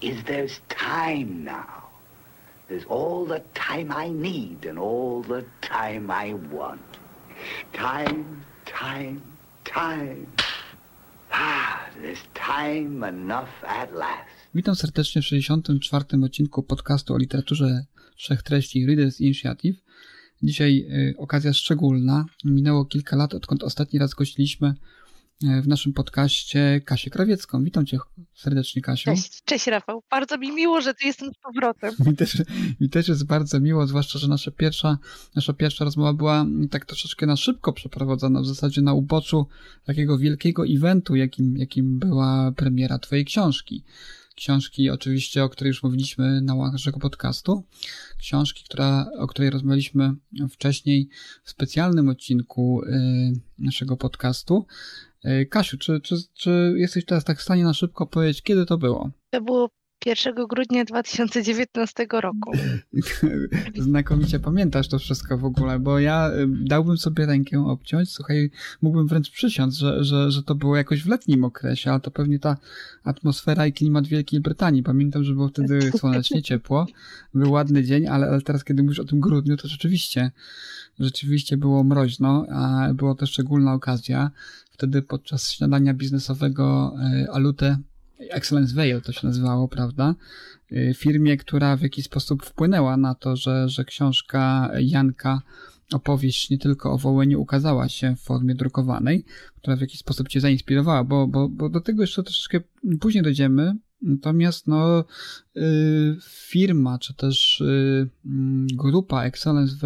is there's time now. There's all the time I need and all the time I want. Time, time, time. Ah, there's time enough at last. Witam serdecznie w 64. odcinku podcastu o literaturze trzech treści Readers Initiative. Dzisiaj y, okazja szczególna. Minęło kilka lat, odkąd ostatni raz gościliśmy w naszym podcaście Kasię Krawiecką. Witam Cię serdecznie, Kasiu. Cześć, cześć Rafał. Bardzo mi miło, że tu jestem z powrotem. Mi też, mi też jest bardzo miło, zwłaszcza, że nasza pierwsza, nasza pierwsza rozmowa była tak troszeczkę na szybko przeprowadzona, w zasadzie na uboczu takiego wielkiego eventu, jakim, jakim była premiera Twojej książki książki, oczywiście, o której już mówiliśmy na łamach naszego podcastu. Książki, która, o której rozmawialiśmy wcześniej w specjalnym odcinku y, naszego podcastu. Y, Kasiu, czy, czy, czy jesteś teraz tak w stanie na szybko powiedzieć, kiedy to było? To było 1 grudnia 2019 roku. Znakomicie pamiętasz to wszystko w ogóle, bo ja y, dałbym sobie rękę obciąć, słuchaj, mógłbym wręcz przysiąc, że, że, że to było jakoś w letnim okresie, ale to pewnie ta atmosfera i klimat Wielkiej Brytanii. Pamiętam, że było wtedy słonecznie ciepło, był ładny dzień, ale, ale teraz, kiedy mówisz o tym grudniu, to rzeczywiście, rzeczywiście było mroźno, a była to szczególna okazja. Wtedy podczas śniadania biznesowego y, Alute Excellence Veil to się nazywało, prawda? Firmie, która w jakiś sposób wpłynęła na to, że, że książka Janka opowieść nie tylko o Wołyniu ukazała się w formie drukowanej, która w jakiś sposób cię zainspirowała, bo, bo, bo do tego jeszcze troszeczkę później dojdziemy. Natomiast no, y, firma, czy też y, grupa Excellence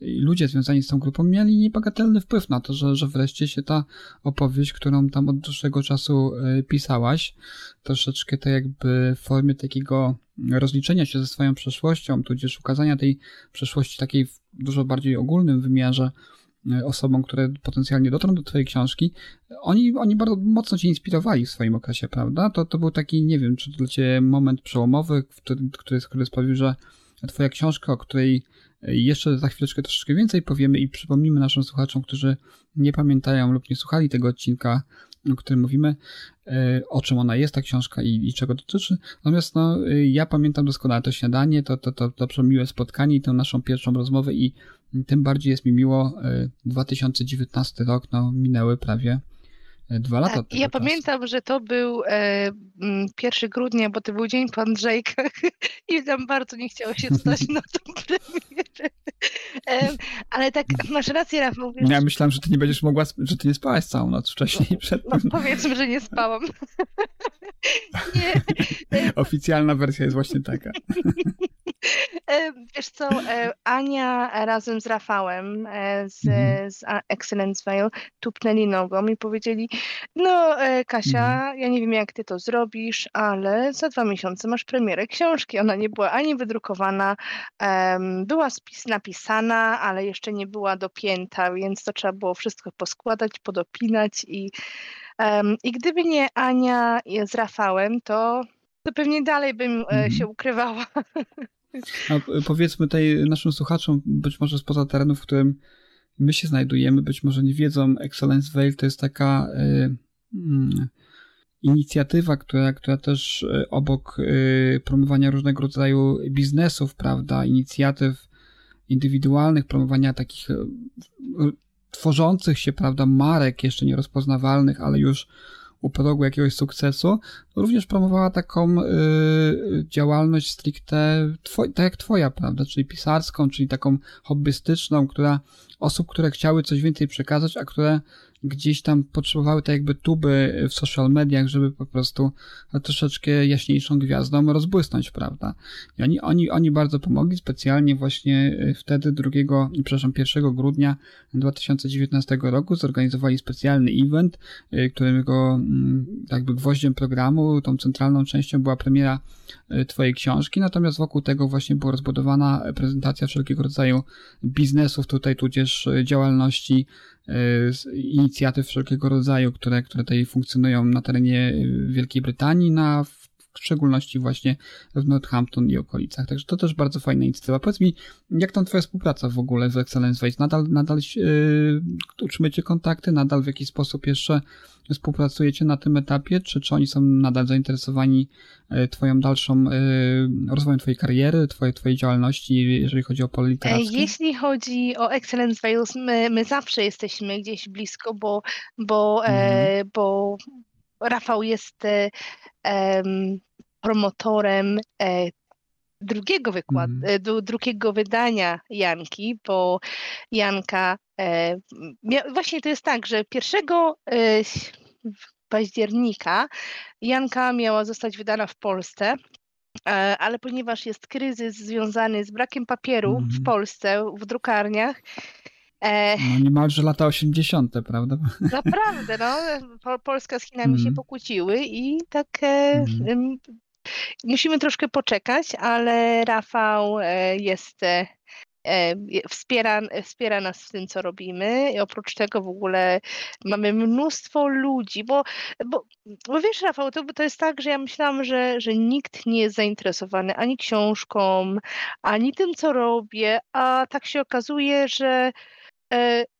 Ludzie związani z tą grupą mieli niebagatelny wpływ na to, że, że wreszcie się ta opowieść, którą tam od dłuższego czasu pisałaś, troszeczkę to jakby w formie takiego rozliczenia się ze swoją przeszłością, tudzież ukazania tej przeszłości takiej w dużo bardziej ogólnym wymiarze osobom, które potencjalnie dotrą do twojej książki, oni, oni bardzo mocno cię inspirowali w swoim okresie, prawda? To, to był taki, nie wiem, czy to dla ciebie moment przełomowy, który, który, który sprawił, że twoja książka, o której jeszcze za chwileczkę troszeczkę więcej powiemy i przypomnimy naszym słuchaczom, którzy nie pamiętają lub nie słuchali tego odcinka, o którym mówimy, o czym ona jest, ta książka i, i czego dotyczy. Natomiast no, ja pamiętam doskonale to śniadanie, to, to, to, to przemiłe spotkanie i tę naszą pierwszą rozmowę i tym bardziej jest mi miło. 2019 rok, no minęły prawie dwa lata. Tak, ja czasu. pamiętam, że to był e, 1 grudnia, bo to był dzień po Andrzejkach i tam bardzo nie chciało się stać na tą premierę. E, ale tak, masz rację, Rafał. Wiesz, ja myślałam, że ty nie będziesz mogła, że ty nie spałaś całą noc wcześniej przed No powiedzmy, że nie spałam. nie. Oficjalna wersja jest właśnie taka. Wiesz co, Ania razem z Rafałem z, mhm. z Excellence Veil tupnęli nogą i powiedzieli, no Kasia, mhm. ja nie wiem jak ty to zrobisz, ale za dwa miesiące masz premierę książki. Ona nie była ani wydrukowana, była spis napisana, ale jeszcze nie była dopięta, więc to trzeba było wszystko poskładać, podopinać i, i gdyby nie Ania z Rafałem, to to pewnie dalej bym mhm. się ukrywała. A powiedzmy tutaj naszym słuchaczom, być może spoza terenu, w którym my się znajdujemy, być może nie wiedzą, Excellence Veil to jest taka y, y, inicjatywa, która, która też y, obok y, promowania różnego rodzaju biznesów, prawda, inicjatyw indywidualnych, promowania takich y, tworzących się, prawda, marek jeszcze nierozpoznawalnych, ale już u progu jakiegoś sukcesu, również promowała taką y, działalność stricte, tak jak twoja, prawda, czyli pisarską, czyli taką hobbystyczną, która osób, które chciały coś więcej przekazać, a które gdzieś tam potrzebowały te jakby tuby w social mediach, żeby po prostu troszeczkę jaśniejszą gwiazdą rozbłysnąć, prawda? I oni, oni, oni bardzo pomogli specjalnie właśnie e, wtedy 2, przepraszam, 1 grudnia 2019 roku zorganizowali specjalny event, e, którego mm, jakby gwoździem programu, tą centralną częścią była premiera e, twojej książki, natomiast wokół tego właśnie była rozbudowana prezentacja wszelkiego rodzaju biznesów tutaj, tudzież działalności inicjatyw wszelkiego rodzaju, które, które tutaj funkcjonują na terenie Wielkiej Brytanii, na w szczególności właśnie w Northampton i okolicach. Także to też bardzo fajna inicjatywa. Powiedz mi, jak tam twoja współpraca w ogóle z Excellence Waste? Nadal, nadal yy, utrzymujecie kontakty? Nadal w jakiś sposób jeszcze współpracujecie na tym etapie? Czy, czy oni są nadal zainteresowani yy, twoją dalszą, yy, rozwojem twojej kariery, twojej, twojej działalności, jeżeli chodzi o pole literackie? Jeśli chodzi o Excellence Wales, my, my zawsze jesteśmy gdzieś blisko, bo, bo, e, mhm. bo Rafał jest um, promotorem e, drugiego wykładu, mm. drugiego wydania Janki, bo Janka, e, właśnie to jest tak, że pierwszego e, października Janka miała zostać wydana w Polsce, ale ponieważ jest kryzys związany z brakiem papieru mm. w mhm. Polsce, w drukarniach, no niemalże lata 80., prawda? Naprawdę, no. Polska z Chinami mm. się mhm. pokłóciły i tak mm. musimy troszkę poczekać, ale Rafał e, jest e, wspiera, wspiera nas w tym, co robimy. I oprócz tego w ogóle mamy mnóstwo ludzi, bo, bo, bo wiesz, Rafał, to, to jest tak, że ja myślałam, że, że nikt nie jest zainteresowany ani książką, ani tym, co robię, a tak się okazuje, że E,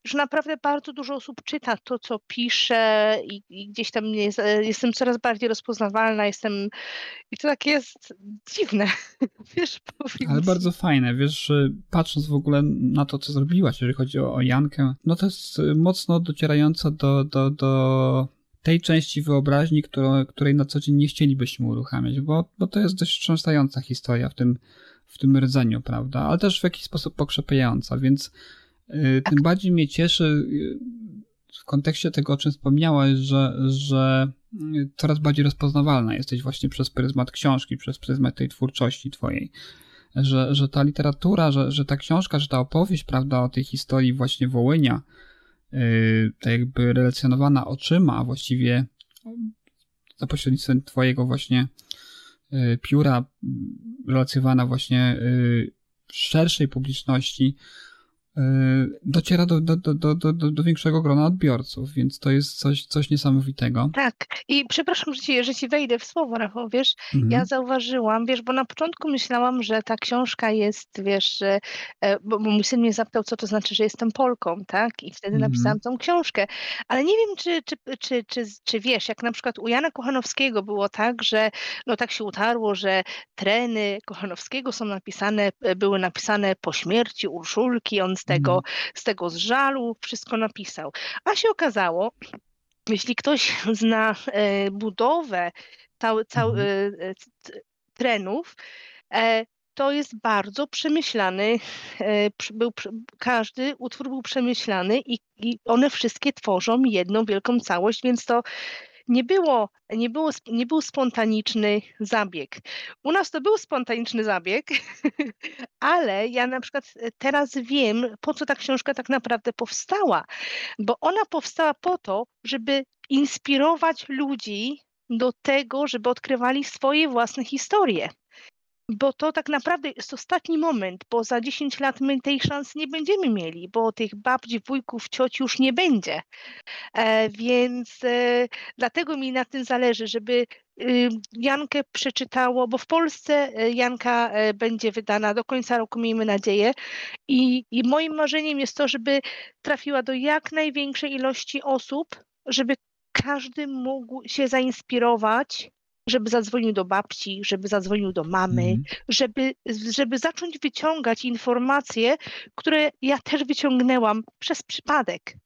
że naprawdę bardzo dużo osób czyta to, co piszę i, i gdzieś tam jest, e, jestem coraz bardziej rozpoznawalna, jestem i to tak jest dziwne, wiesz, powiem. Ale bardzo fajne, wiesz, patrząc w ogóle na to, co zrobiłaś, jeżeli chodzi o, o Jankę, no to jest mocno docierające do, do, do tej części wyobraźni, którą, której na co dzień nie chcielibyśmy uruchamiać, bo, bo to jest dość wstrząsająca historia w tym, w tym rdzeniu, prawda, ale też w jakiś sposób pokrzepiająca, więc tym bardziej mnie cieszy y, w kontekście tego, o czym wspomniałaś, że, że y, coraz bardziej rozpoznawalna jesteś właśnie przez pryzmat książki, przez pryzmat tej twórczości twojej. Że, że ta literatura, że, że ta książka, że ta opowieść, prawda, o tej historii właśnie Wołynia, yy, tak jakby relacjonowana oczyma, właściwie za pośrednictwem twojego właśnie yy, pióra, relacjonowana właśnie yy, szerszej publiczności, E, dociera do, do, do, do, do, większego grona odbiorców, więc to jest coś, coś niesamowitego. Tak. I przepraszam, że ci, że ci wejdę w słowo, Rafał, wiesz, mhm. ja zauważyłam, wiesz, bo na początku myślałam, że ta książka jest, wiesz, e, bo, bo mój syn mnie zapytał, co to znaczy, że jestem Polką, tak? I wtedy mhm. napisałam tą książkę. Ale nie wiem, czy, czy, czy, czy, czy wiesz, jak na przykład u Jana Kochanowskiego było tak, że no tak się utarło, że treny Kochanowskiego są napisane, były napisane po śmierci Urszulki, on z tego, mhm. z tego z żalu wszystko napisał. A się okazało, jeśli ktoś zna e, budowę cał, cał, mhm. e, trenów, e, to jest bardzo przemyślany, był, każdy utwór był przemyślany i, i one wszystkie tworzą jedną wielką całość, więc to nie było, nie, było, nie był spontaniczny zabieg. U nas to był spontaniczny zabieg, ale ja na przykład e, teraz wiem, po co ta książka tak naprawdę powstała, bo ona powstała po to, żeby inspirować ludzi do tego, żeby odkrywali swoje własne historie bo to tak naprawdę jest ostatni moment, bo za 10 lat my tej szansy nie będziemy mieli, bo tych babci, wujków, cioci już nie będzie. E, więc e, dlatego mi na tym zależy, żeby y, Jankę przeczytało, bo w Polsce e, Janka e, będzie wydana do końca roku, miejmy nadzieję. I, I moim marzeniem jest to, żeby trafiła do jak największej ilości osób, żeby każdy mógł się zainspirować żeby zadzwonił do babci, żeby zadzwonił do mamy, mm. żeby, żeby zacząć wyciągać informacje, które ja też wyciągnęłam przez przypadek.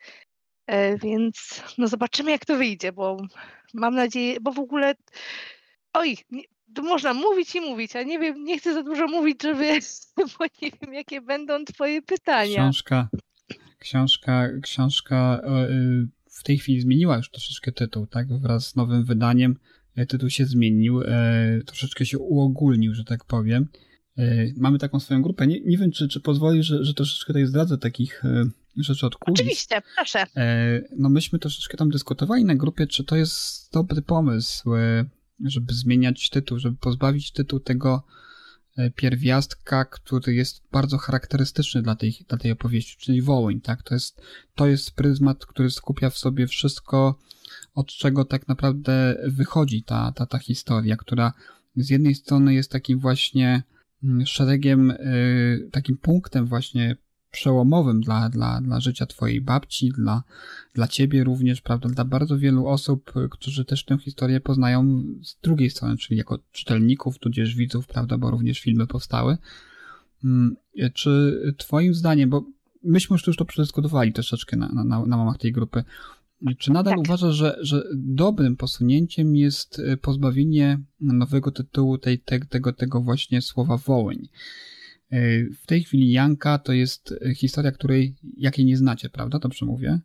E, więc no zobaczymy, jak to wyjdzie, bo mam nadzieję, bo w ogóle oj, nie, można mówić i mówić, a nie wiem, nie chcę za dużo mówić, żeby, bo nie wiem, jakie będą twoje pytania. Książka, książka, książka y, w tej chwili zmieniła już troszeczkę tytuł, tak? Wraz z nowym wydaniem tytuł się zmienił, troszeczkę się uogólnił, że tak powiem. Mamy taką swoją grupę. Nie, nie wiem, czy, czy pozwoli, że, że troszeczkę tutaj zdradzę takich rzeczy od kulis. Oczywiście, proszę. No myśmy troszeczkę tam dyskutowali na grupie, czy to jest dobry pomysł, żeby zmieniać tytuł, żeby pozbawić tytuł tego E, pierwiastka, który jest bardzo charakterystyczny dla tej, dla tej opowieści, czyli Wołyń, tak? To jest, to jest pryzmat, który skupia w sobie wszystko, od czego tak naprawdę wychodzi ta, ta, ta historia, która z jednej strony jest takim właśnie mm, szeregiem, y, takim punktem właśnie przełomowym dla, dla, dla życia twojej babci, dla, dla ciebie również, prawda, dla bardzo wielu osób, którzy też tę historię poznają z drugiej strony, czyli jako czytelników, tudzież widzów, prawda, bo również filmy powstały. Mm, czy twoim zdaniem, bo myśmy już to przedyskutowali troszeczkę na, na, na łamach tej grupy, czy nadal tak. uważasz, że, że dobrym posunięciem jest pozbawienie nowego tytułu tej, te, tego, tego właśnie słowa Wołyń? W tej chwili Janka to jest historia, której jakiej nie znacie, prawda? Dobrze mówię?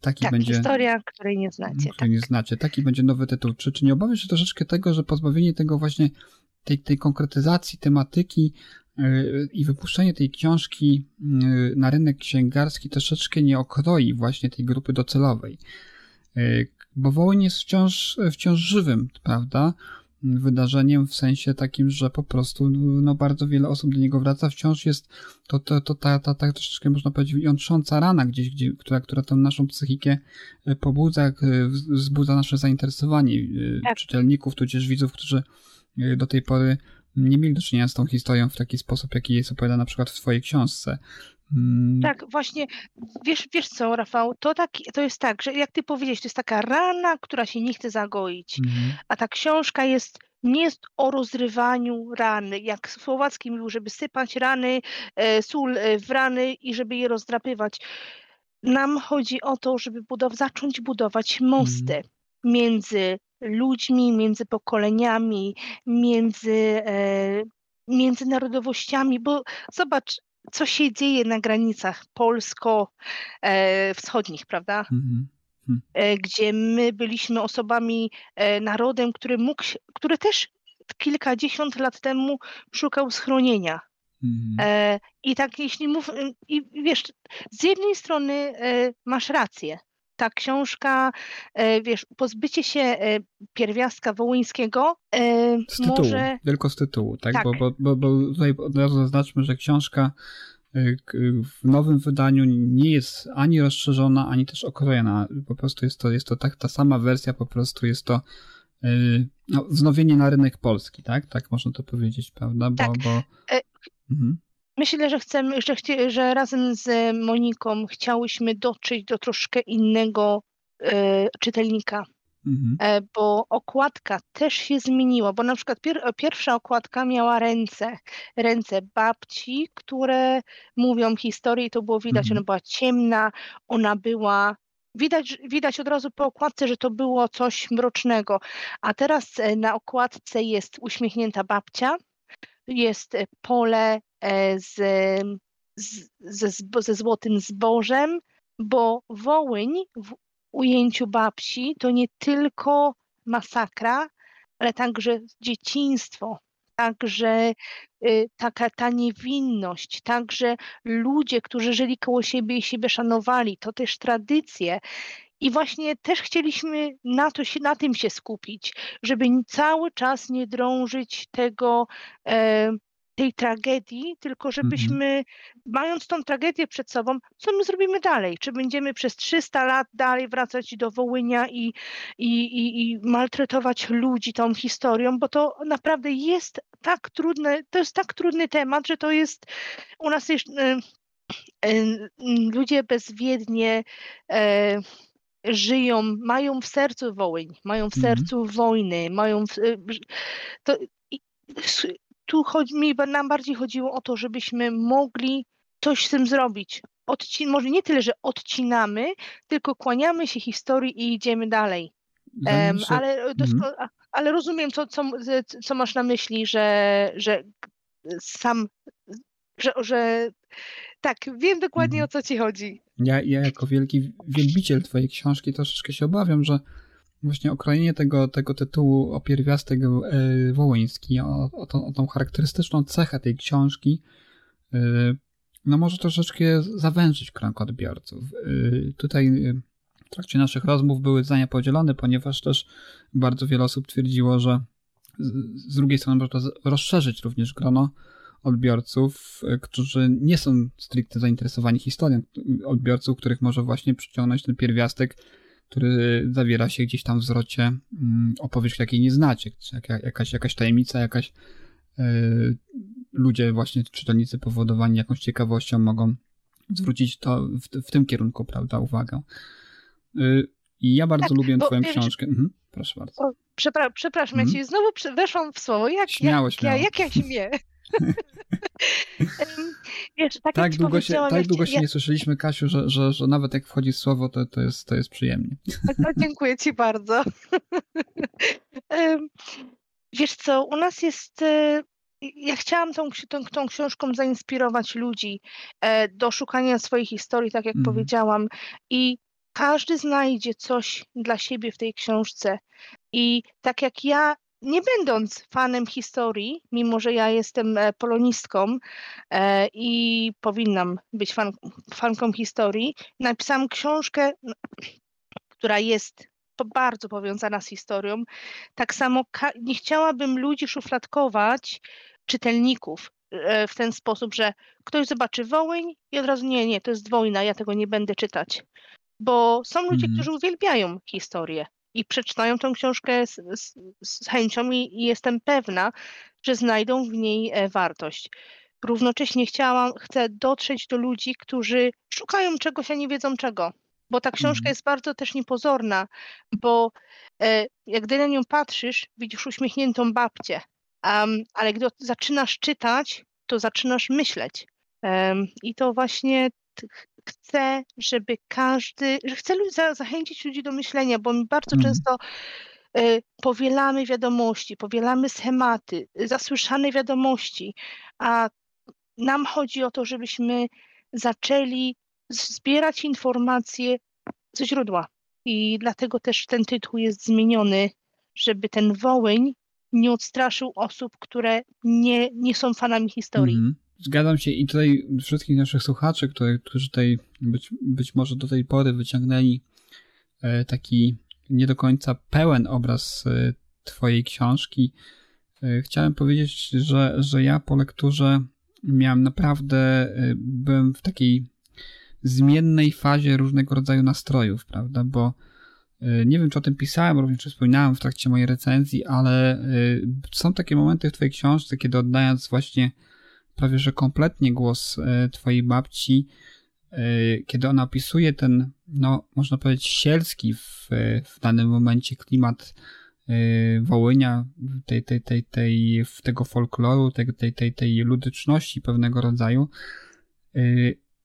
Taki tak, będzie, historia, której nie znacie. Której tak. nie znacie. Taki będzie nowy tytuł. Czy, czy nie obawiasz się troszeczkę tego, że pozbawienie tego właśnie tej, tej konkretyzacji tematyki yy, i wypuszczenie tej książki na rynek księgarski troszeczkę nie okroi właśnie tej grupy docelowej? Bo Wołyń jest wciąż, wciąż żywym, prawda? Wydarzeniem w sensie takim, że po prostu no, bardzo wiele osób do niego wraca, wciąż jest to, to, to ta, ta, ta troszeczkę można powiedzieć jątrząca rana gdzieś, gdzie, która, która tę naszą psychikę e, pobudza, e, wzbudza nasze zainteresowanie e, tak. czytelników, tudzież widzów, którzy do tej pory nie mieli do czynienia z tą historią w taki sposób, jaki jest opowiada na przykład w twojej książce. Mm. Tak, właśnie, wiesz, wiesz co, Rafał, to, tak, to jest tak, że jak ty powiedziałeś, to jest taka rana, która się nie chce zagoić, mhm. a ta książka jest nie jest o rozrywaniu rany. Jak Słowacki mówił, żeby sypać rany, e, sól e, w rany i żeby je rozdrapywać. Nam chodzi o to, żeby budow zacząć budować mosty mhm. Między ludźmi, między pokoleniami, między, e, między narodowościami, bo zobacz, co się dzieje na granicach polsko-wschodnich, prawda? Mhm. Mhm. E, gdzie my byliśmy osobami, e, narodem, który mógł, który też kilkadziesiąt lat temu szukał schronienia. Mhm. E, I tak, jeśli mów, i wiesz, z jednej strony masz rację, ta książka, e, wiesz, pozbycie się e, pierwiastka wołyńskiego e, z tytułu, może... Tylko z tytułu, tak? tak. Bo, bo, bo, bo tutaj od razu zaznaczmy, że książka w nowym wydaniu nie jest ani rozszerzona, ani też okrojona. Po prostu jest to, jest to tak, ta sama wersja, po prostu jest to no, wznowienie na rynek polski, tak? Tak można to powiedzieć, prawda? Bo, tak. bo... Mhm. Myślę, że chcemy, że, chci, że razem z Moniką chciałyśmy dotrzeć do troszkę innego e, czytelnika. Mhm. E, bo okładka też się zmieniła, bo na przykład pier, pierwsza okładka miała ręce, ręce babci, które mówią historię i to było widać, mhm. ona była ciemna, ona była widać, widać od razu po okładce, że to było coś mrocznego. A teraz e, na okładce jest uśmiechnięta babcia, jest pole E, z, z, ze, ze złotym zbożem, bo Wołyń w ujęciu babci to nie tylko masakra, ale także dzieciństwo, także y, taka ta niewinność, także ludzie, którzy żyli koło siebie i siebie szanowali, to też tradycje. I właśnie też chcieliśmy na, to się, na tym się skupić, żeby cały czas nie drążyć tego e, tej tragedii, tylko mhm. żebyśmy, mając tą tragedię przed sobą, co my zrobimy dalej? Czy będziemy przez 300 lat dalej wracać do Wołynia i, i, i, i maltretować ludzi tą historią, bo to naprawdę jest tak trudne, to jest tak trudny temat, że to jest, u nas jest, y, y, ludzie bezwiednie y, żyją, mają w sercu Wołyń, mają w mhm. sercu wojny, mają w, to, tu chodzi, mi nam bardziej chodziło o to, żebyśmy mogli coś z tym zrobić. Odcin może nie tyle, że odcinamy, tylko kłaniamy się historii i idziemy dalej. Um, ale, mhm. ale rozumiem, co, co, co masz na myśli, że, że sam, że, że tak, wiem dokładnie mhm. o co ci chodzi. ja, ja jako wielki wielbiciel twojej książki troszeczkę się obawiam, że właśnie okrojenie tego, tego tytułu o pierwiastek e, wołyński, o, o, tą, o tą charakterystyczną cechę tej książki, e, no może troszeczkę zawężyć krąg odbiorców. E, tutaj w trakcie naszych rozmów były zdania podzielone, ponieważ też bardzo wiele osób twierdziło, że z, drugiej strony można rozszerzyć również grono odbiorców, którzy nie są stricte zainteresowani historią, odbiorców, których może właśnie przyciągnąć ten pierwiastek który zawiera się gdzieś tam w zwrocie mm, opowieść, jakiej nie znacie, jakaś, jakaś tajemnica, jakaś yy, ludzie, właśnie czytelnicy powodowani jakąś ciekawością mogą zwrócić to w, w tym kierunku, prawda, uwagę. Yy, I ja bardzo tak, lubię twoją wiesz, książkę. Mhm, proszę bardzo. O, przepra przepraszam, mhm. ja ci znowu weszłam w słowo. Jak, śmiało, jak, śmiało. Ja, jak ja śmię. Wiesz, tak, tak długo się, tak długo się ja... nie słyszeliśmy, Kasiu, że, że, że nawet jak wchodzi słowo, to, to, jest, to jest przyjemnie. No, dziękuję ci bardzo. Wiesz co, u nas jest e, ja chciałam tą, tą, tą, książką zainspirować ludzi e, do szukania swojej historii, tak jak mm. powiedziałam. I każdy znajdzie coś dla siebie w tej książce. I tak jak ja nie będąc fanem historii, mimo że ja jestem e, polonistką e, i powinnam być fan, fanką historii, napisałam książkę, która jest bardzo powiązana z historią. Tak samo nie chciałabym ludzi szufladkować, czytelników, e, w ten sposób, że ktoś zobaczy Wołyń i od razu nie, nie, to jest wojna, ja tego nie będę czytać. Bo są ludzie, mm. którzy uwielbiają historię i przeczytają tę książkę z, z, z chęcią i, i, jestem pewna, że znajdą w niej e, wartość. Równocześnie chciałam, chcę dotrzeć do ludzi, którzy szukają czegoś, a nie wiedzą czego. Bo ta książka mhm. jest bardzo też niepozorna, bo e, jak gdy na nią patrzysz, widzisz uśmiechniętą babcię, um, ale gdy zaczynasz czytać, to zaczynasz myśleć. Um, I to właśnie chcę, żeby każdy, że chcę zachęcić ludzi do myślenia, bo my bardzo mhm. często y, powielamy wiadomości, powielamy schematy, zasłyszane wiadomości, a nam chodzi o to, żebyśmy zaczęli zbierać informacje ze źródła. I dlatego też ten tytuł jest zmieniony, żeby ten Wołyń nie odstraszył osób, które nie, nie są fanami historii. Mm -hmm. Zgadzam się i tutaj wszystkich naszych słuchaczy, które, którzy tutaj być, być może do tej pory wyciągnęli e, taki nie do końca pełen obraz e, Twojej książki, e, chciałem powiedzieć, że, że ja po lekturze miałem naprawdę, byłem w takiej zmiennej fazie różnego rodzaju nastrojów, prawda, bo nie wiem, czy o tym pisałem, również czy wspominałem w trakcie mojej recenzji, ale są takie momenty w Twojej książce, kiedy oddając właśnie prawie że kompletnie głos e, twojej babci, e, kiedy ona opisuje ten, no można powiedzieć, sielski w, w danym momencie klimat e, Wołynia, tej, tej, tej, tej, tego folkloru, tej, tej, tej, tej ludyczności pewnego rodzaju,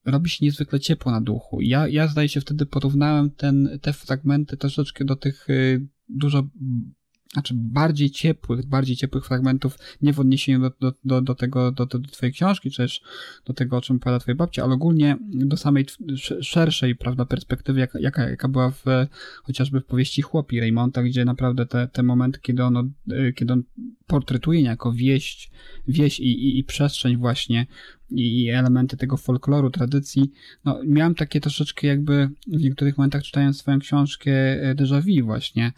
robi się niezwykle ciepło na duchu. Ja, ja zdaje się wtedy porównałem ten, te fragmenty troszeczkę do tych dużo znaczy bardziej ciepłych, bardziej ciepłych fragmentów, nie w odniesieniu do, do, do, do tego, do, do, twojej książki, czy też do tego, o czym opowiada twoja babcia, ale ogólnie do samej szerszej, prawda, perspektywy, jaka, jaka, jaka była w, chociażby w powieści Chłopi Raymonta, gdzie naprawdę te, te momenty, kiedy on, kiedy on portretuje niejako wieść, wieś i, i, i przestrzeń właśnie i elementy tego folkloru, tradycji. No, miałem takie troszeczkę jakby w niektórych momentach czytając swoją książkę e, déjà vu właśnie,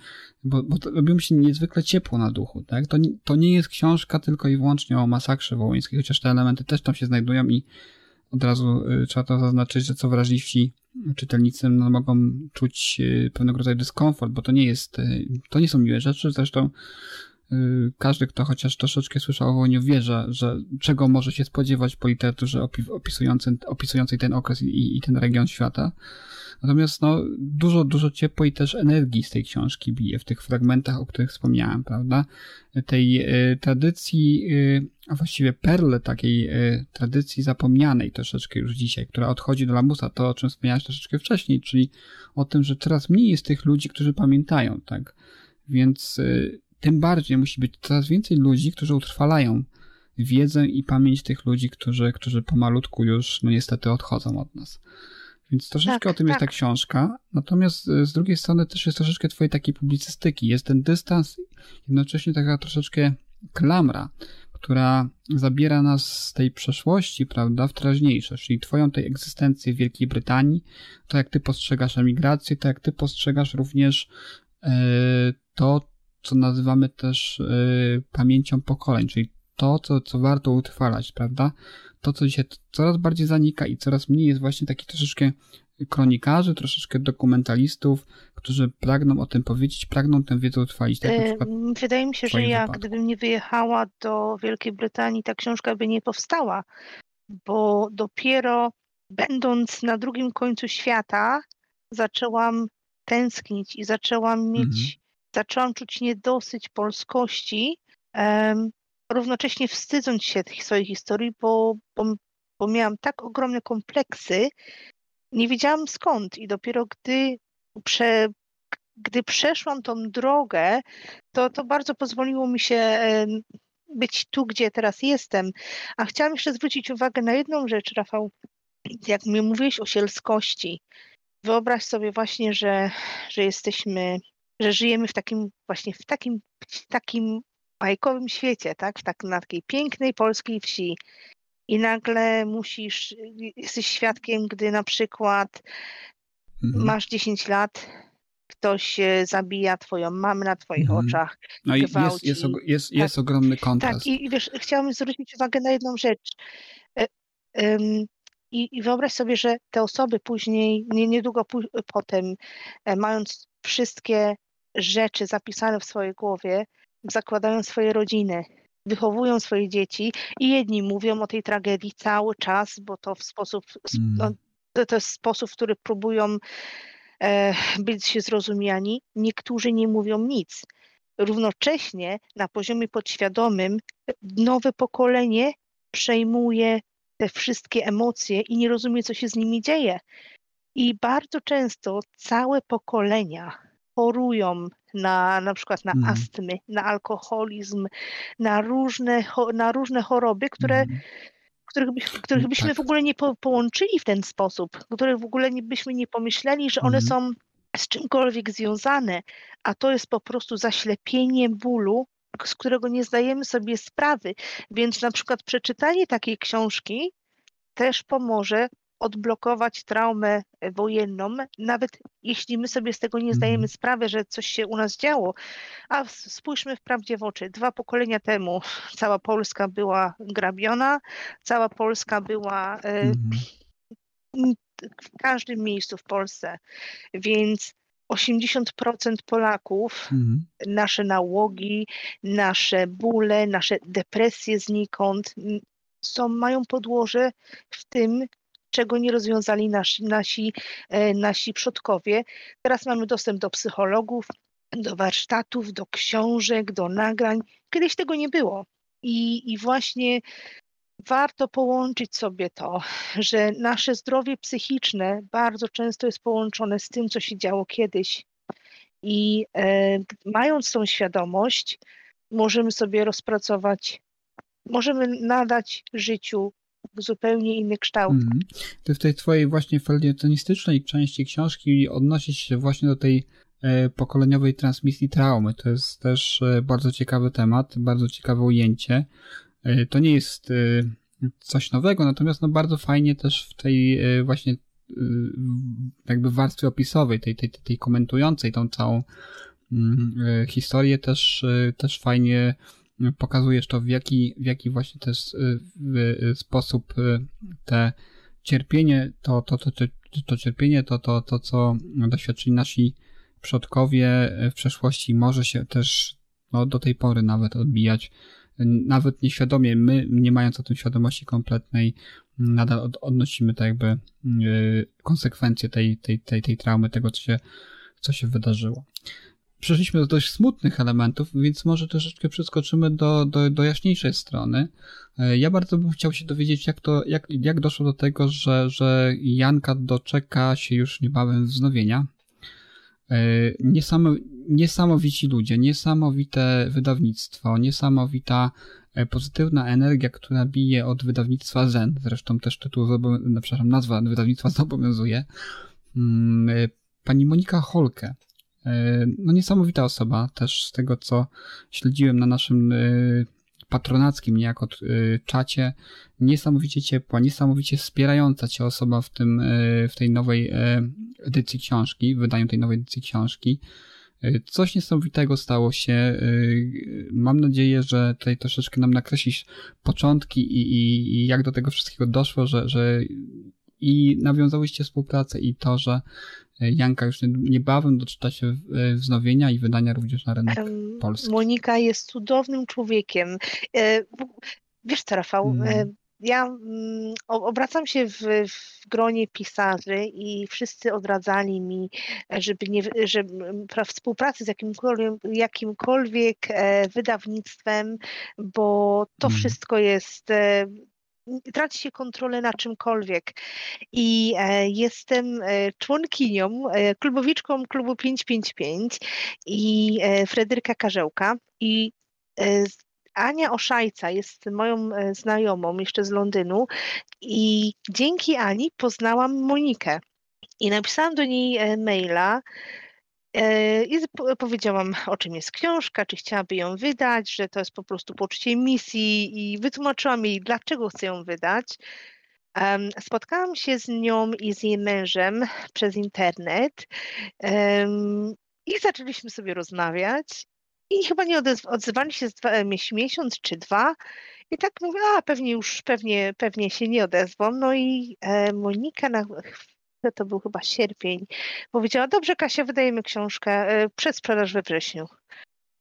bo, bo robiło mi się niezwykle ciepło na duchu, tak? To, to nie jest książka tylko i wyłącznie o masakrze wołyńskiej, chociaż te elementy też tam się znajdują i od razu y, trzeba to zaznaczyć, że co wrażliwsi czytelnicy no, mogą czuć y, pewnego rodzaju dyskomfort, bo to nie jest, to nie są miłe rzeczy, zresztą każdy, kto chociaż troszeczkę słyszał o wojnie, wie, że, że czego może się spodziewać po literaturze opisującej, opisującej ten okres i, i ten region świata. Natomiast no, dużo, dużo i też energii z tej książki bije w tych fragmentach, o których wspomniałem, prawda? Tej y, tradycji, y, a właściwie perle takiej y, tradycji zapomnianej troszeczkę już dzisiaj, która odchodzi do lamusa, to o czym wspomniałeś troszeczkę wcześniej, czyli o tym, że coraz mniej jest tych ludzi, którzy pamiętają, tak? Więc y, tym bardziej musi być coraz więcej ludzi, którzy utrwalają wiedzę i pamięć tych ludzi, którzy, którzy pomalutku już, no niestety, odchodzą od nas. Więc troszeczkę Tak, o tym jest ta tak. książka, natomiast y, z drugiej strony też jest troszeczkę twojej takiej publicystyki. Jest ten dystans, jednocześnie taka troszeczkę klamra, która zabiera nas z tej przeszłości, prawda, w teraźniejszość, czyli twoją tej egzystencję w Wielkiej Brytanii, to jak ty postrzegasz emigrację, to jak ty postrzegasz również e, to, co nazywamy też e, pamięcią pokoleń, czyli to, co, co warto utrwalać, prawda? To, co dzisiaj coraz bardziej zanika i coraz mniej jest właśnie takich troszeczkę kronikarzy, troszeczkę dokumentalistów, którzy pragną o tym powiedzieć, pragną tę wiedzę utrwalić. Tak Em, Wydaje mi się, że ja, wypadku. gdybym nie wyjechała do Wielkiej Brytanii, ta książka by nie powstała, bo dopiero będąc na drugim końcu świata, zaczęłam tęsknić i zaczęłam mieć, Mhm. Zaczęłam czuć niedosyć polskości, em, równocześnie wstydząc się tych swojej historii, bo, bo, bo miałam tak ogromne kompleksy, nie wiedziałam skąd i dopiero gdy prze, gdy przeszłam tą drogę, to, to bardzo pozwoliło mi się być tu, gdzie teraz jestem. A chciałam jeszcze zwrócić uwagę na jedną rzecz, Rafał. Jak mi mówiłeś o sielskości, wyobraź sobie właśnie, że, że jesteśmy, że żyjemy w takim właśnie w takim, takim bajkowym świecie, tak? W tak, na takiej pięknej polskiej wsi. I nagle musisz, jesteś świadkiem, gdy na przykład Mhm. masz 10 lat, ktoś e, zabija twoją mamę na twoich Mhm. oczach. No i jest, gwałci. jest, og- jest, jest ogromny kontrast. Tak, i, i wiesz, chciałam zwrócić uwagę na jedną rzecz. E, I, I wyobraź sobie, że te osoby później, nie, niedługo potem, e, mając wszystkie rzeczy zapisane w swojej głowie, zakładają swoje rodziny, wychowują swoje dzieci i jedni mówią o tej tragedii cały czas, bo to w sposób, sp- Mm. no, to, to jest sposób, w który próbują e, być zrozumiani. Niektórzy nie mówią nic. Równocześnie na poziomie podświadomym nowe pokolenie przejmuje te wszystkie emocje i nie rozumie, co się z nimi dzieje. I bardzo często całe pokolenia chorują na na przykład na Mhm. astmy, na alkoholizm, na różne, na różne choroby, które Mhm. których, których Mm, byśmy tak. w ogóle nie po, połączyli w ten sposób, których w ogóle nie, byśmy nie pomyśleli, że one Mhm. są z czymkolwiek związane, a to jest po prostu zaślepienie bólu, z którego nie zdajemy sobie sprawy. Więc na przykład przeczytanie takiej książki też pomoże odblokować traumę e, wojenną, nawet jeśli my sobie z tego nie zdajemy Mhm. sprawy, że coś się u nas działo. A spójrzmy wprawdzie w oczy. Dwa pokolenia temu cała Polska była grabiona, cała Polska była e, Mhm. w każdym miejscu w Polsce, więc 80% Polaków, Mhm. nasze nałogi, nasze bóle, nasze depresje znikąd są, mają podłoże w tym, czego nie rozwiązali nasi, nasi, e, nasi przodkowie. Teraz mamy dostęp do psychologów, do warsztatów, do książek, do nagrań. Kiedyś tego nie było. I, i właśnie warto połączyć sobie to, że nasze zdrowie psychiczne bardzo często jest połączone z tym, co się działo kiedyś. I e, mając tą świadomość, możemy sobie rozpracować, możemy nadać życiu zupełnie inny kształt. Mhm. Ty w tej twojej właśnie felietonistycznej części książki odnosisz się właśnie do tej e, pokoleniowej transmisji traumy. To jest też e, bardzo ciekawy temat, bardzo ciekawe ujęcie. E, to nie jest coś nowego, natomiast no bardzo fajnie też w tej właśnie jakby warstwie opisowej, tej, tej, tej komentującej tą całą mm, historię też, też fajnie pokazujesz to, w jaki, w jaki właśnie też w, e, sposób e, te cierpienie, to, to, to, to, cierpienie, to, to, to, co doświadczyli nasi przodkowie w przeszłości, może się też no, do tej pory nawet odbijać. Nawet nieświadomie, my, nie mając o tym świadomości kompletnej, nadal od, odnosimy tak jakby konsekwencje tej, tej, tej, tej traumy, tego, co się, co się wydarzyło. Przeszliśmy do dość smutnych elementów, więc może troszeczkę przeskoczymy do, do, do jaśniejszej strony. Ja bardzo bym chciał się dowiedzieć, jak to, jak, jak doszło do tego, że, że Janka doczeka się już niebawem wznowienia. Niesamo, niesamowici ludzie, niesamowite wydawnictwo, niesamowita e, pozytywna energia, która bije od wydawnictwa Zen, zresztą też tytuł, no, przepraszam, nazwa wydawnictwa zobowiązuje, mm, e, pani Monika Holke. No niesamowita osoba, też z tego co śledziłem na naszym patronackim niejako czacie, niesamowicie ciepła, niesamowicie wspierająca cię osoba w tym, w tej nowej edycji książki, wydaniu tej nowej edycji książki. Coś niesamowitego stało się. Mam nadzieję, że tutaj troszeczkę nam nakreślisz początki i, i, i jak do tego wszystkiego doszło, że, że i nawiązałyście współpracę i to, że Janka już niebawem doczyta się wznowienia i wydania również na rynek polski. Monika jest cudownym człowiekiem. E, wiesz co, Rafał, mm ja mm, obracam się w, w, gronie pisarzy i wszyscy odradzali mi, żeby nie, że współpracy z jakimkolwiek, jakimkolwiek e, wydawnictwem, bo to mm. wszystko jest e, traci się kontrolę na czymkolwiek. I e, jestem e, członkinią, e, klubowiczką klubu 555 i Fryderyka Karzełka i Ania Oszajca jest moją znajomą jeszcze z Londynu i dzięki Ani poznałam Monikę. I napisałam do niej maila i powiedziałam, o czym jest książka, czy chciałaby ją wydać, że to jest po prostu poczucie misji i wytłumaczyłam jej, dlaczego chcę ją wydać. Spotkałam się z nią i z jej mężem przez internet i zaczęliśmy sobie rozmawiać i chyba nie odzywali się z dwa, miesiąc czy dwa. I tak mówię, a pewnie już, pewnie, pewnie się nie odezwą. No i e, Monika na to był chyba sierpień, powiedziała, dobrze Kasia, wydajemy książkę, e, przedsprzedaż we wrześniu.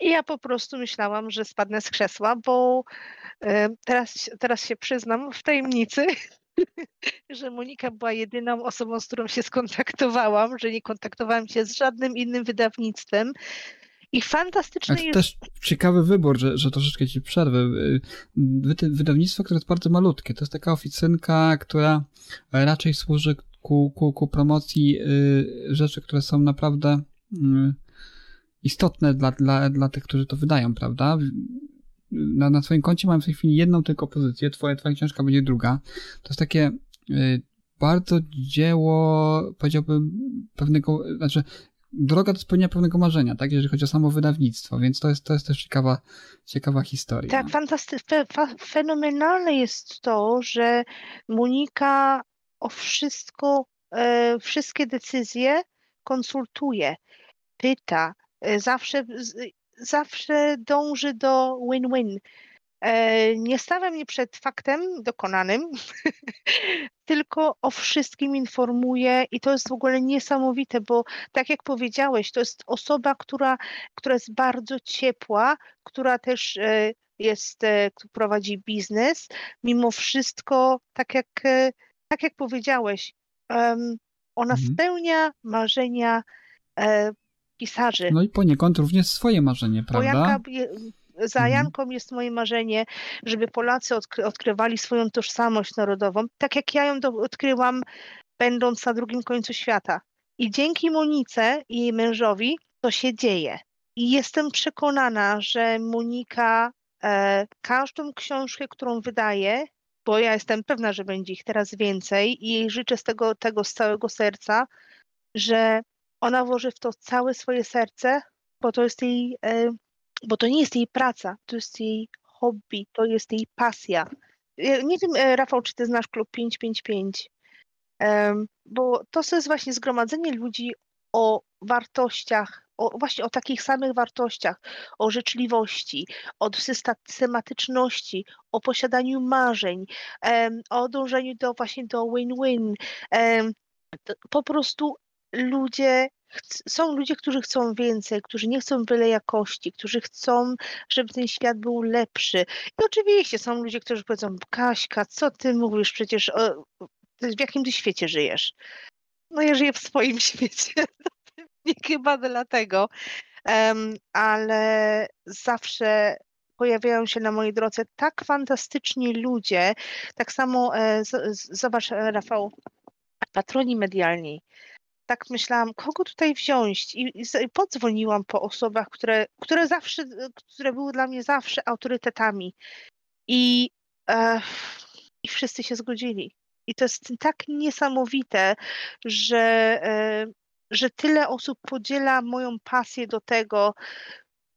I ja po prostu myślałam, że spadnę z krzesła, bo e, teraz, teraz się przyznam w tajemnicy, że Monika była jedyną osobą, z którą się skontaktowałam, że nie kontaktowałam się z żadnym innym wydawnictwem. I fantastyczny jest... też ciekawy wybór, że, że troszeczkę ci przerwę. Y, wydawnictwo, które jest bardzo malutkie, to jest taka oficynka, która raczej służy ku, ku, ku promocji y, rzeczy, które są naprawdę y, istotne dla, dla, dla tych, którzy to wydają, prawda? Na, na swoim koncie mam w tej chwili jedną tylko pozycję, twoja, twoja książka będzie druga. To jest takie bardzo dzieło, powiedziałbym, pewnego, znaczy droga do spełnienia pewnego marzenia, tak, jeżeli chodzi o samo wydawnictwo, więc to jest, to jest też ciekawa, ciekawa historia. Tak, fantastyczne, fenomenalne jest to, że Monika o wszystko, e, wszystkie decyzje konsultuje, pyta, e, zawsze, zawsze dąży do win-win. E, nie stawia mnie przed faktem dokonanym, tylko o wszystkim informuje i to jest w ogóle niesamowite, bo tak jak powiedziałeś, to jest osoba, która, która jest bardzo ciepła, która też jest, prowadzi biznes, mimo wszystko, tak jak, tak jak powiedziałeś, ona mhm. spełnia marzenia pisarzy. No i poniekąd również swoje marzenie, prawda? Bojanka za mhm. Janką jest moje marzenie, żeby Polacy odkry odkrywali swoją tożsamość narodową, tak jak ja ją odkryłam, będąc na drugim końcu świata. I dzięki Monice i jej mężowi to się dzieje. I jestem przekonana, że Monika e, każdą książkę, którą wydaje, bo ja jestem pewna, że będzie ich teraz więcej i życzę z tego, tego z całego serca, że ona włoży w to całe swoje serce, bo to jest jej e, bo to nie jest jej praca, to jest jej hobby, to jest jej pasja. Nie wiem, e, Rafał, czy ty znasz klub 555, bo to jest właśnie zgromadzenie ludzi o wartościach, o, właśnie o takich samych wartościach, o życzliwości, o systematyczności, o posiadaniu marzeń, o dążeniu do właśnie do win-win. Po prostu ludzie są ludzie, którzy chcą więcej, którzy nie chcą byle jakości, którzy chcą, żeby ten świat był lepszy. I oczywiście są ludzie, którzy powiedzą, Kaśka, co ty mówisz, przecież o, w jakim ty świecie żyjesz? No ja żyję w swoim świecie, nie chyba dlatego, um, ale zawsze pojawiają się na mojej drodze tak fantastyczni ludzie, tak samo e, z, zobacz Rafał, patroni medialni, tak myślałam, kogo tutaj wziąć i, i podzwoniłam po osobach, które, które zawsze, które były dla mnie zawsze autorytetami. I, e, i wszyscy się zgodzili. I to jest tak niesamowite, że, e, że tyle osób podziela moją pasję do tego,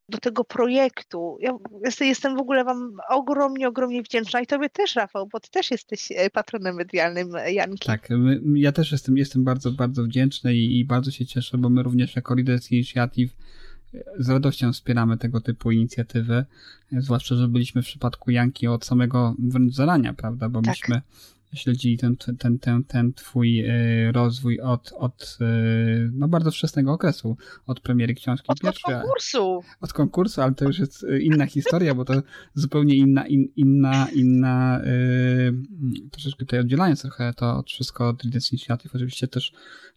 do tego projektu. Ja jestem w ogóle Wam ogromnie, ogromnie wdzięczna i Tobie też, Rafał, bo Ty też jesteś e, patronem medialnym e, Janki. Tak, ja też jestem, jestem bardzo, bardzo wdzięczny i, i bardzo się cieszę, bo my również jako Leaders Initiative z radością wspieramy tego typu inicjatywy, zwłaszcza, że byliśmy w przypadku Janki od samego wręcz zarania, prawda, bo tak. myśmy śledzili ten, ten, ten, ten twój e, rozwój od, od e, no bardzo wczesnego okresu, od premiery książki od, pierwszej. Od konkursu. Od konkursu, ale to już jest e, inna historia, bo to zupełnie inna, in, inna, inna troszeczkę tutaj oddzielając trochę to od wszystko od Leaders Initiative, oczywiście też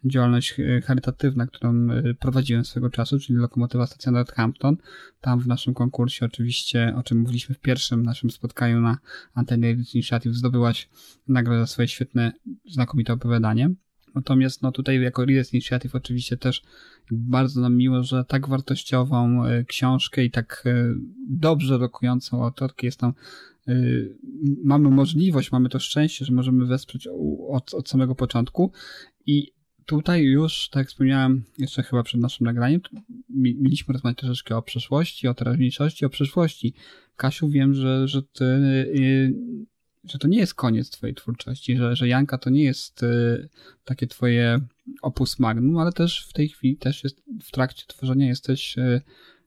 działalność charytatywna, którą prowadziłem swego czasu, czyli Lokomotywa Stacja Northampton. Tam w naszym konkursie oczywiście, o czym mówiliśmy w pierwszym naszym spotkaniu na antenie Leaders Initiative, zdobyłaś nagrodę nagle za swoje świetne, znakomite opowiadanie. Natomiast no tutaj jako Readers Initiative oczywiście też bardzo nam miło, że tak wartościową e, książkę i tak e, dobrze rokującą autorkę jest tam e, mamy możliwość, mamy to szczęście, że możemy wesprzeć od, od samego początku i tutaj już, tak jak wspomniałem jeszcze chyba przed naszym nagraniem, mieliśmy rozmawiać troszeczkę o przeszłości, o teraźniejszości, o przyszłości. Kasiu, wiem, że, że ty że to nie jest koniec twojej twórczości, że, że Janka to nie jest y, takie twoje opus magnum, ale też w tej chwili też jest, w trakcie tworzenia jesteś y,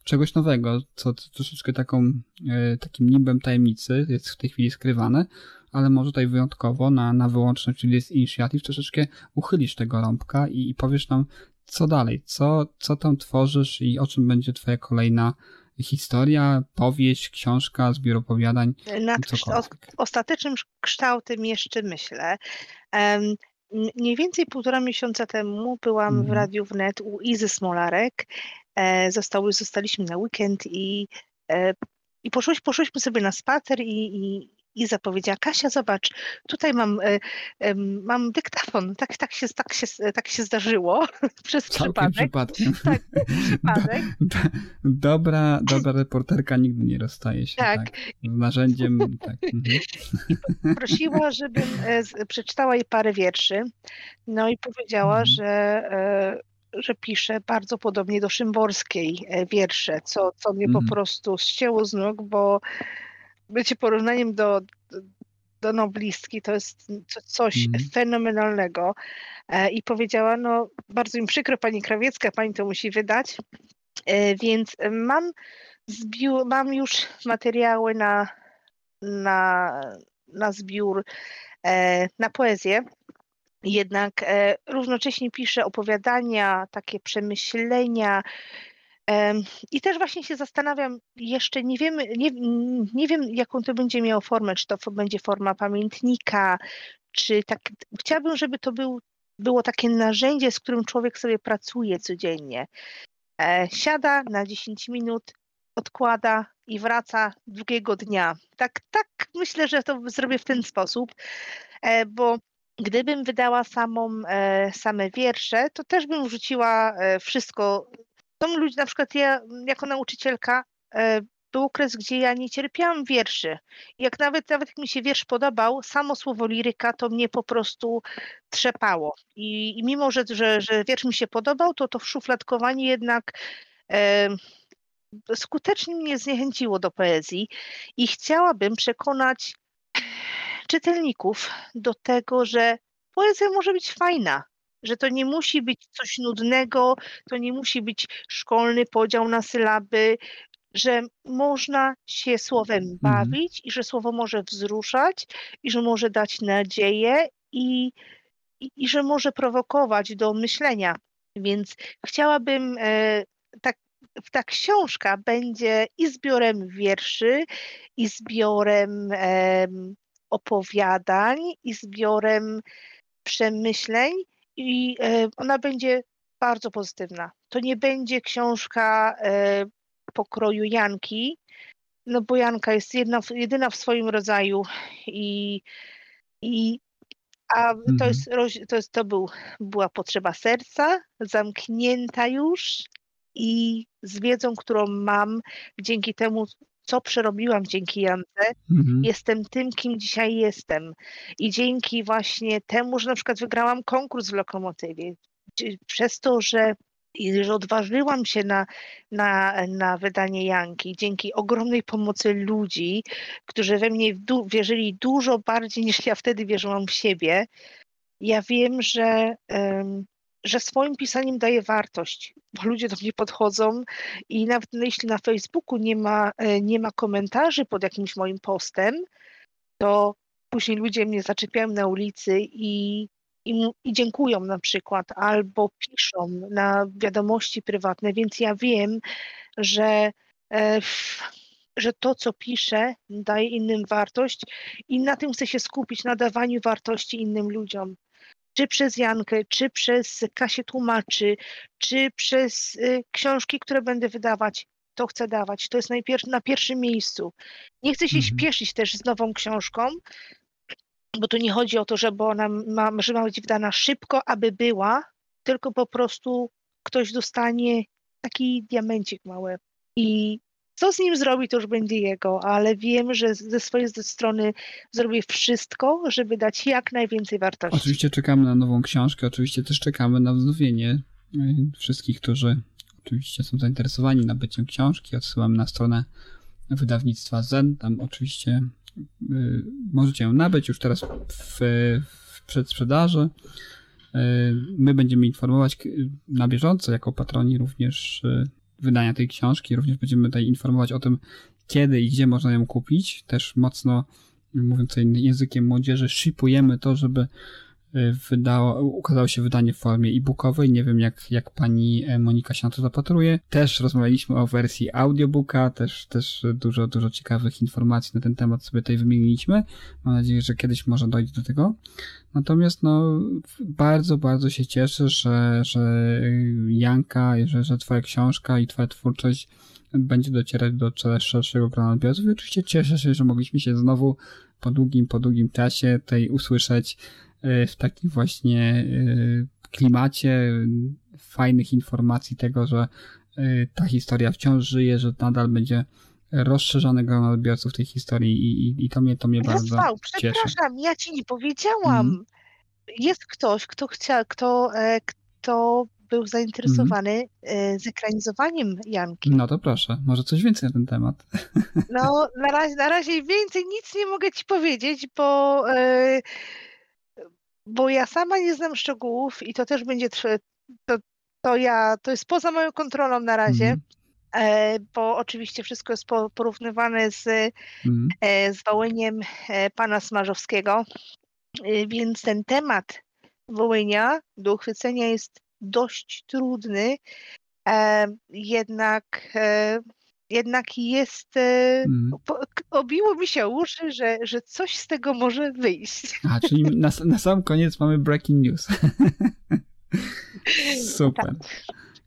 czegoś nowego, co troszeczkę taką, y, takim nimbem tajemnicy jest w tej chwili skrywane, ale może tutaj wyjątkowo na, na wyłączność, czyli jest inicjatyw, troszeczkę uchylisz tego rąbka i, i powiesz nam, co dalej, co, co tam tworzysz i o czym będzie twoja kolejna historia, powieść, książka, zbiór opowiadań. Nad ostatecznym kształtem jeszcze myślę. Um, mniej więcej półtora miesiąca temu byłam mm. w mhm. Radiu Wnet u Izy Smolarek. E, zostały, zostaliśmy na weekend i, e, i poszłyśmy, poszłyśmy sobie na spacer i, i, i zapowiedziała, Kasia, zobacz, tutaj mam, e, mam dyktafon. Tak, tak, się, tak, się, tak się zdarzyło przez Całkiem przypadek. przypadkiem. Tak, przypadek. Do, dobra, dobra reporterka nigdy nie rozstaje się tak. tak z narzędziem. Tak. Mhm. Prosiła, żebym e, przeczytała jej parę wierszy. No i powiedziała, mhm. że e, że pisze bardzo podobnie do Szymborskiej wiersze, co, co mnie mhm. po prostu ścięło z nóg, bo bycie porównaniem do, do noblistki to jest coś mm. fenomenalnego. E, I powiedziała, no bardzo mi przykro pani Krawiecka, pani to musi wydać, e, więc mam, zbiór, mam już materiały na, na, na zbiór, e, na poezję. Jednak równocześnie piszę opowiadania, takie przemyślenia, i też właśnie się zastanawiam, jeszcze nie wiemy, nie, nie wiem, jaką to będzie miało formę, czy to będzie forma pamiętnika, czy tak. Chciałabym, żeby to był, było takie narzędzie, z którym człowiek sobie pracuje codziennie. E, siada na 10 minut, odkłada i wraca drugiego dnia. Tak, tak myślę, że to zrobię w ten sposób, e, bo gdybym wydała samą, e, same wiersze, to też bym wrzuciła wszystko są ludzie, na przykład ja jako nauczycielka, e, był okres, gdzie ja nie cierpiałam wierszy. Jak nawet, nawet jak mi się wiersz podobał, samo słowo liryka to mnie po prostu trzepało. I, i mimo, że, że, że wiersz mi się podobał, to to szufladkowanie jednak e, skutecznie mnie zniechęciło do poezji i chciałabym przekonać czytelników do tego, że poezja może być fajna, że to nie musi być coś nudnego, to nie musi być szkolny podział na sylaby, że można się słowem mhm. bawić i że słowo może wzruszać i że może dać nadzieję i, i, i że może prowokować do myślenia. Więc chciałabym, e, tak, ta książka będzie i zbiorem wierszy, i zbiorem e, opowiadań, i zbiorem przemyśleń, i e, ona będzie bardzo pozytywna. To nie będzie książka e, pokroju Janki, no bo Janka jest jedna, jedyna w swoim rodzaju i, i a to, mhm. jest, to, jest, to był, była potrzeba serca, zamknięta już i z wiedzą, którą mam, dzięki temu co przerobiłam dzięki Jance, Mhm. jestem tym, kim dzisiaj jestem. I dzięki właśnie temu, że na przykład wygrałam konkurs w Lokomotywie, przez to, że, i że odważyłam się na, na, na wydanie Janki, dzięki ogromnej pomocy ludzi, którzy we mnie du- wierzyli dużo bardziej niż ja wtedy wierzyłam w siebie, ja wiem, że, em, że swoim pisaniem daję wartość, bo ludzie do mnie podchodzą i nawet jeśli na Facebooku nie ma, e, nie ma komentarzy pod jakimś moim postem, to później ludzie mnie zaczepiają na ulicy i, i, i dziękują na przykład, albo piszą na wiadomości prywatne, więc ja wiem, że, e, że to, co piszę, daje innym wartość i na tym chcę się skupić, na dawaniu wartości innym ludziom. Czy przez Jankę, czy przez Kasię Tłumaczy, czy przez y, książki, które będę wydawać, to chcę dawać. To jest najpier- na pierwszym miejscu. Nie chcę się Mhm. śpieszyć też z nową książką, bo tu nie chodzi o to, żeby ona ma, że ma być wydana szybko, aby była, tylko po prostu ktoś dostanie taki diamencik mały i co z nim zrobi, to już będzie jego, ale wiem, że ze swojej strony zrobię wszystko, żeby dać jak najwięcej wartości. Oczywiście czekamy na nową książkę, oczywiście też czekamy na wznowienie y, wszystkich, którzy oczywiście są zainteresowani nabyciem książki. Odsyłam na stronę wydawnictwa Zen. Tam oczywiście y, możecie ją nabyć już teraz w, w przedsprzedaży. Y, My będziemy informować na bieżąco, jako patroni również wydania tej książki. Również będziemy tutaj informować o tym, kiedy i gdzie można ją kupić. Też mocno, mówiąc tutaj językiem młodzieży, shipujemy to, żeby wydało, ukazało się wydanie w formie e-bookowej. Nie wiem, jak, jak pani e, Monika się na to zapatruje. Też rozmawialiśmy o wersji audiobooka, też, też dużo, dużo ciekawych informacji na ten temat sobie tutaj wymieniliśmy. Mam nadzieję, że kiedyś może dojdzie do tego. Natomiast no, bardzo, bardzo się cieszę, że, że Janka, że, że twoja książka i twoja twórczość będzie docierać do szerszego grona odbiorców. I oczywiście cieszę się, że mogliśmy się znowu po długim, po długim czasie tutaj usłyszeć y, w takim właśnie y, klimacie fajnych informacji tego, że y, ta historia wciąż żyje, że nadal będzie rozszerzone grono odbiorców tej historii i, i, i to mnie, to mnie bardzo Rafał, cieszy. przepraszam, ja ci nie powiedziałam. Mhm. Jest ktoś, kto chciał, kto, e, kto był zainteresowany e, zekranizowaniem Janki. No to proszę, może coś więcej na ten temat. No, na razie, na razie więcej nic nie mogę ci powiedzieć, bo, e, bo ja sama nie znam szczegółów i to też będzie to, to ja, to jest poza moją kontrolą na razie, e, bo oczywiście wszystko jest po- porównywane z Mhm. e, z Wołyniem e, pana Smarzowskiego, więc ten temat Wołynia do uchwycenia jest dość trudny, jednak, jednak jest, k- obiło mi się uszy, że, że coś z tego może wyjść. A, czyli na, na sam koniec mamy breaking news. Super.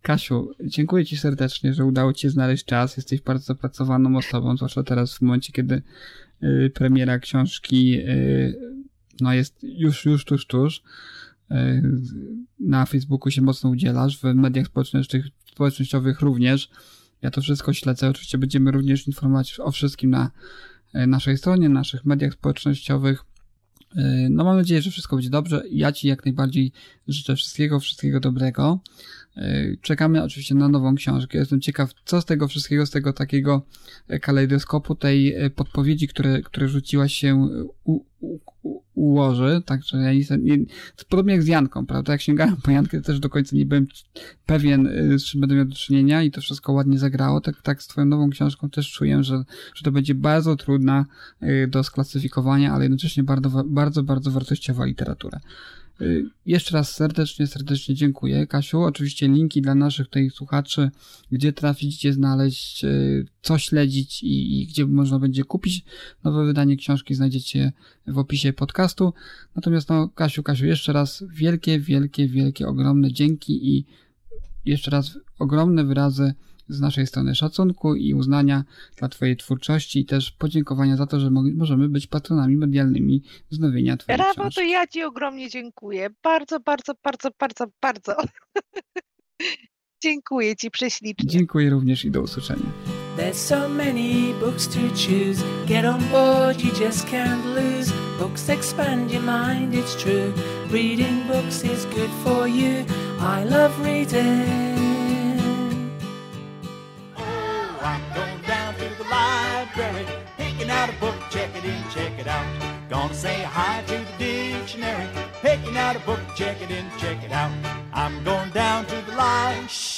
Kasiu, dziękuję Ci serdecznie, że udało Ci się znaleźć czas. Jesteś bardzo zapracowaną osobą, zwłaszcza teraz w momencie, kiedy y, premiera książki y, no jest już, już tuż, tuż. Y, na Facebooku się mocno udzielasz, w mediach społecznościowych, społecznościowych również. Ja to wszystko śledzę. Oczywiście będziemy również informować o wszystkim na y, naszej stronie, naszych mediach społecznościowych. Y, No mam nadzieję, że wszystko będzie dobrze. Ja Ci jak najbardziej życzę wszystkiego, wszystkiego dobrego. Y, Czekamy oczywiście na nową książkę. Jestem ciekaw, co z tego wszystkiego, z tego takiego e, kalejdoskopu, tej e, podpowiedzi, które, które rzuciła się u, u, u, ułoży. Także ja nie, nie, podobnie jak z Janką, prawda? Jak sięgałem po Jankę, też do końca nie byłem pewien, z czym będę miał do czynienia i to wszystko ładnie zagrało. Tak, tak z Twoją nową książką też czuję, że, że to będzie bardzo trudna do sklasyfikowania, ale jednocześnie bardzo, bardzo, bardzo wartościowa literatura. Y, Jeszcze raz serdecznie, serdecznie dziękuję. Kasiu, oczywiście linki dla naszych tutaj słuchaczy, gdzie trafić, gdzie znaleźć, y, co śledzić i, i gdzie można będzie kupić nowe wydanie książki znajdziecie w opisie podcastu. Natomiast no, Kasiu, Kasiu, jeszcze raz wielkie, wielkie, wielkie, ogromne dzięki i jeszcze raz ogromne wyrazy z naszej strony szacunku i uznania dla Twojej twórczości i też podziękowania za to, że mo- możemy być patronami medialnymi wznowienia Twojej Brawo, książki. to ja ci ogromnie dziękuję. Bardzo, bardzo, bardzo, bardzo, bardzo. dziękuję ci prześlicznie. Dziękuję również i do usłyszenia. There's so many books to choose. Get on board, you just can't lose. Books expand your mind, it's true. Reading books is good for you. I love reading. I'm going down to the library, picking out a book, check it in, check it out. Gonna say hi to the dictionary, picking out a book, check it in, check it out. I'm going down to the library.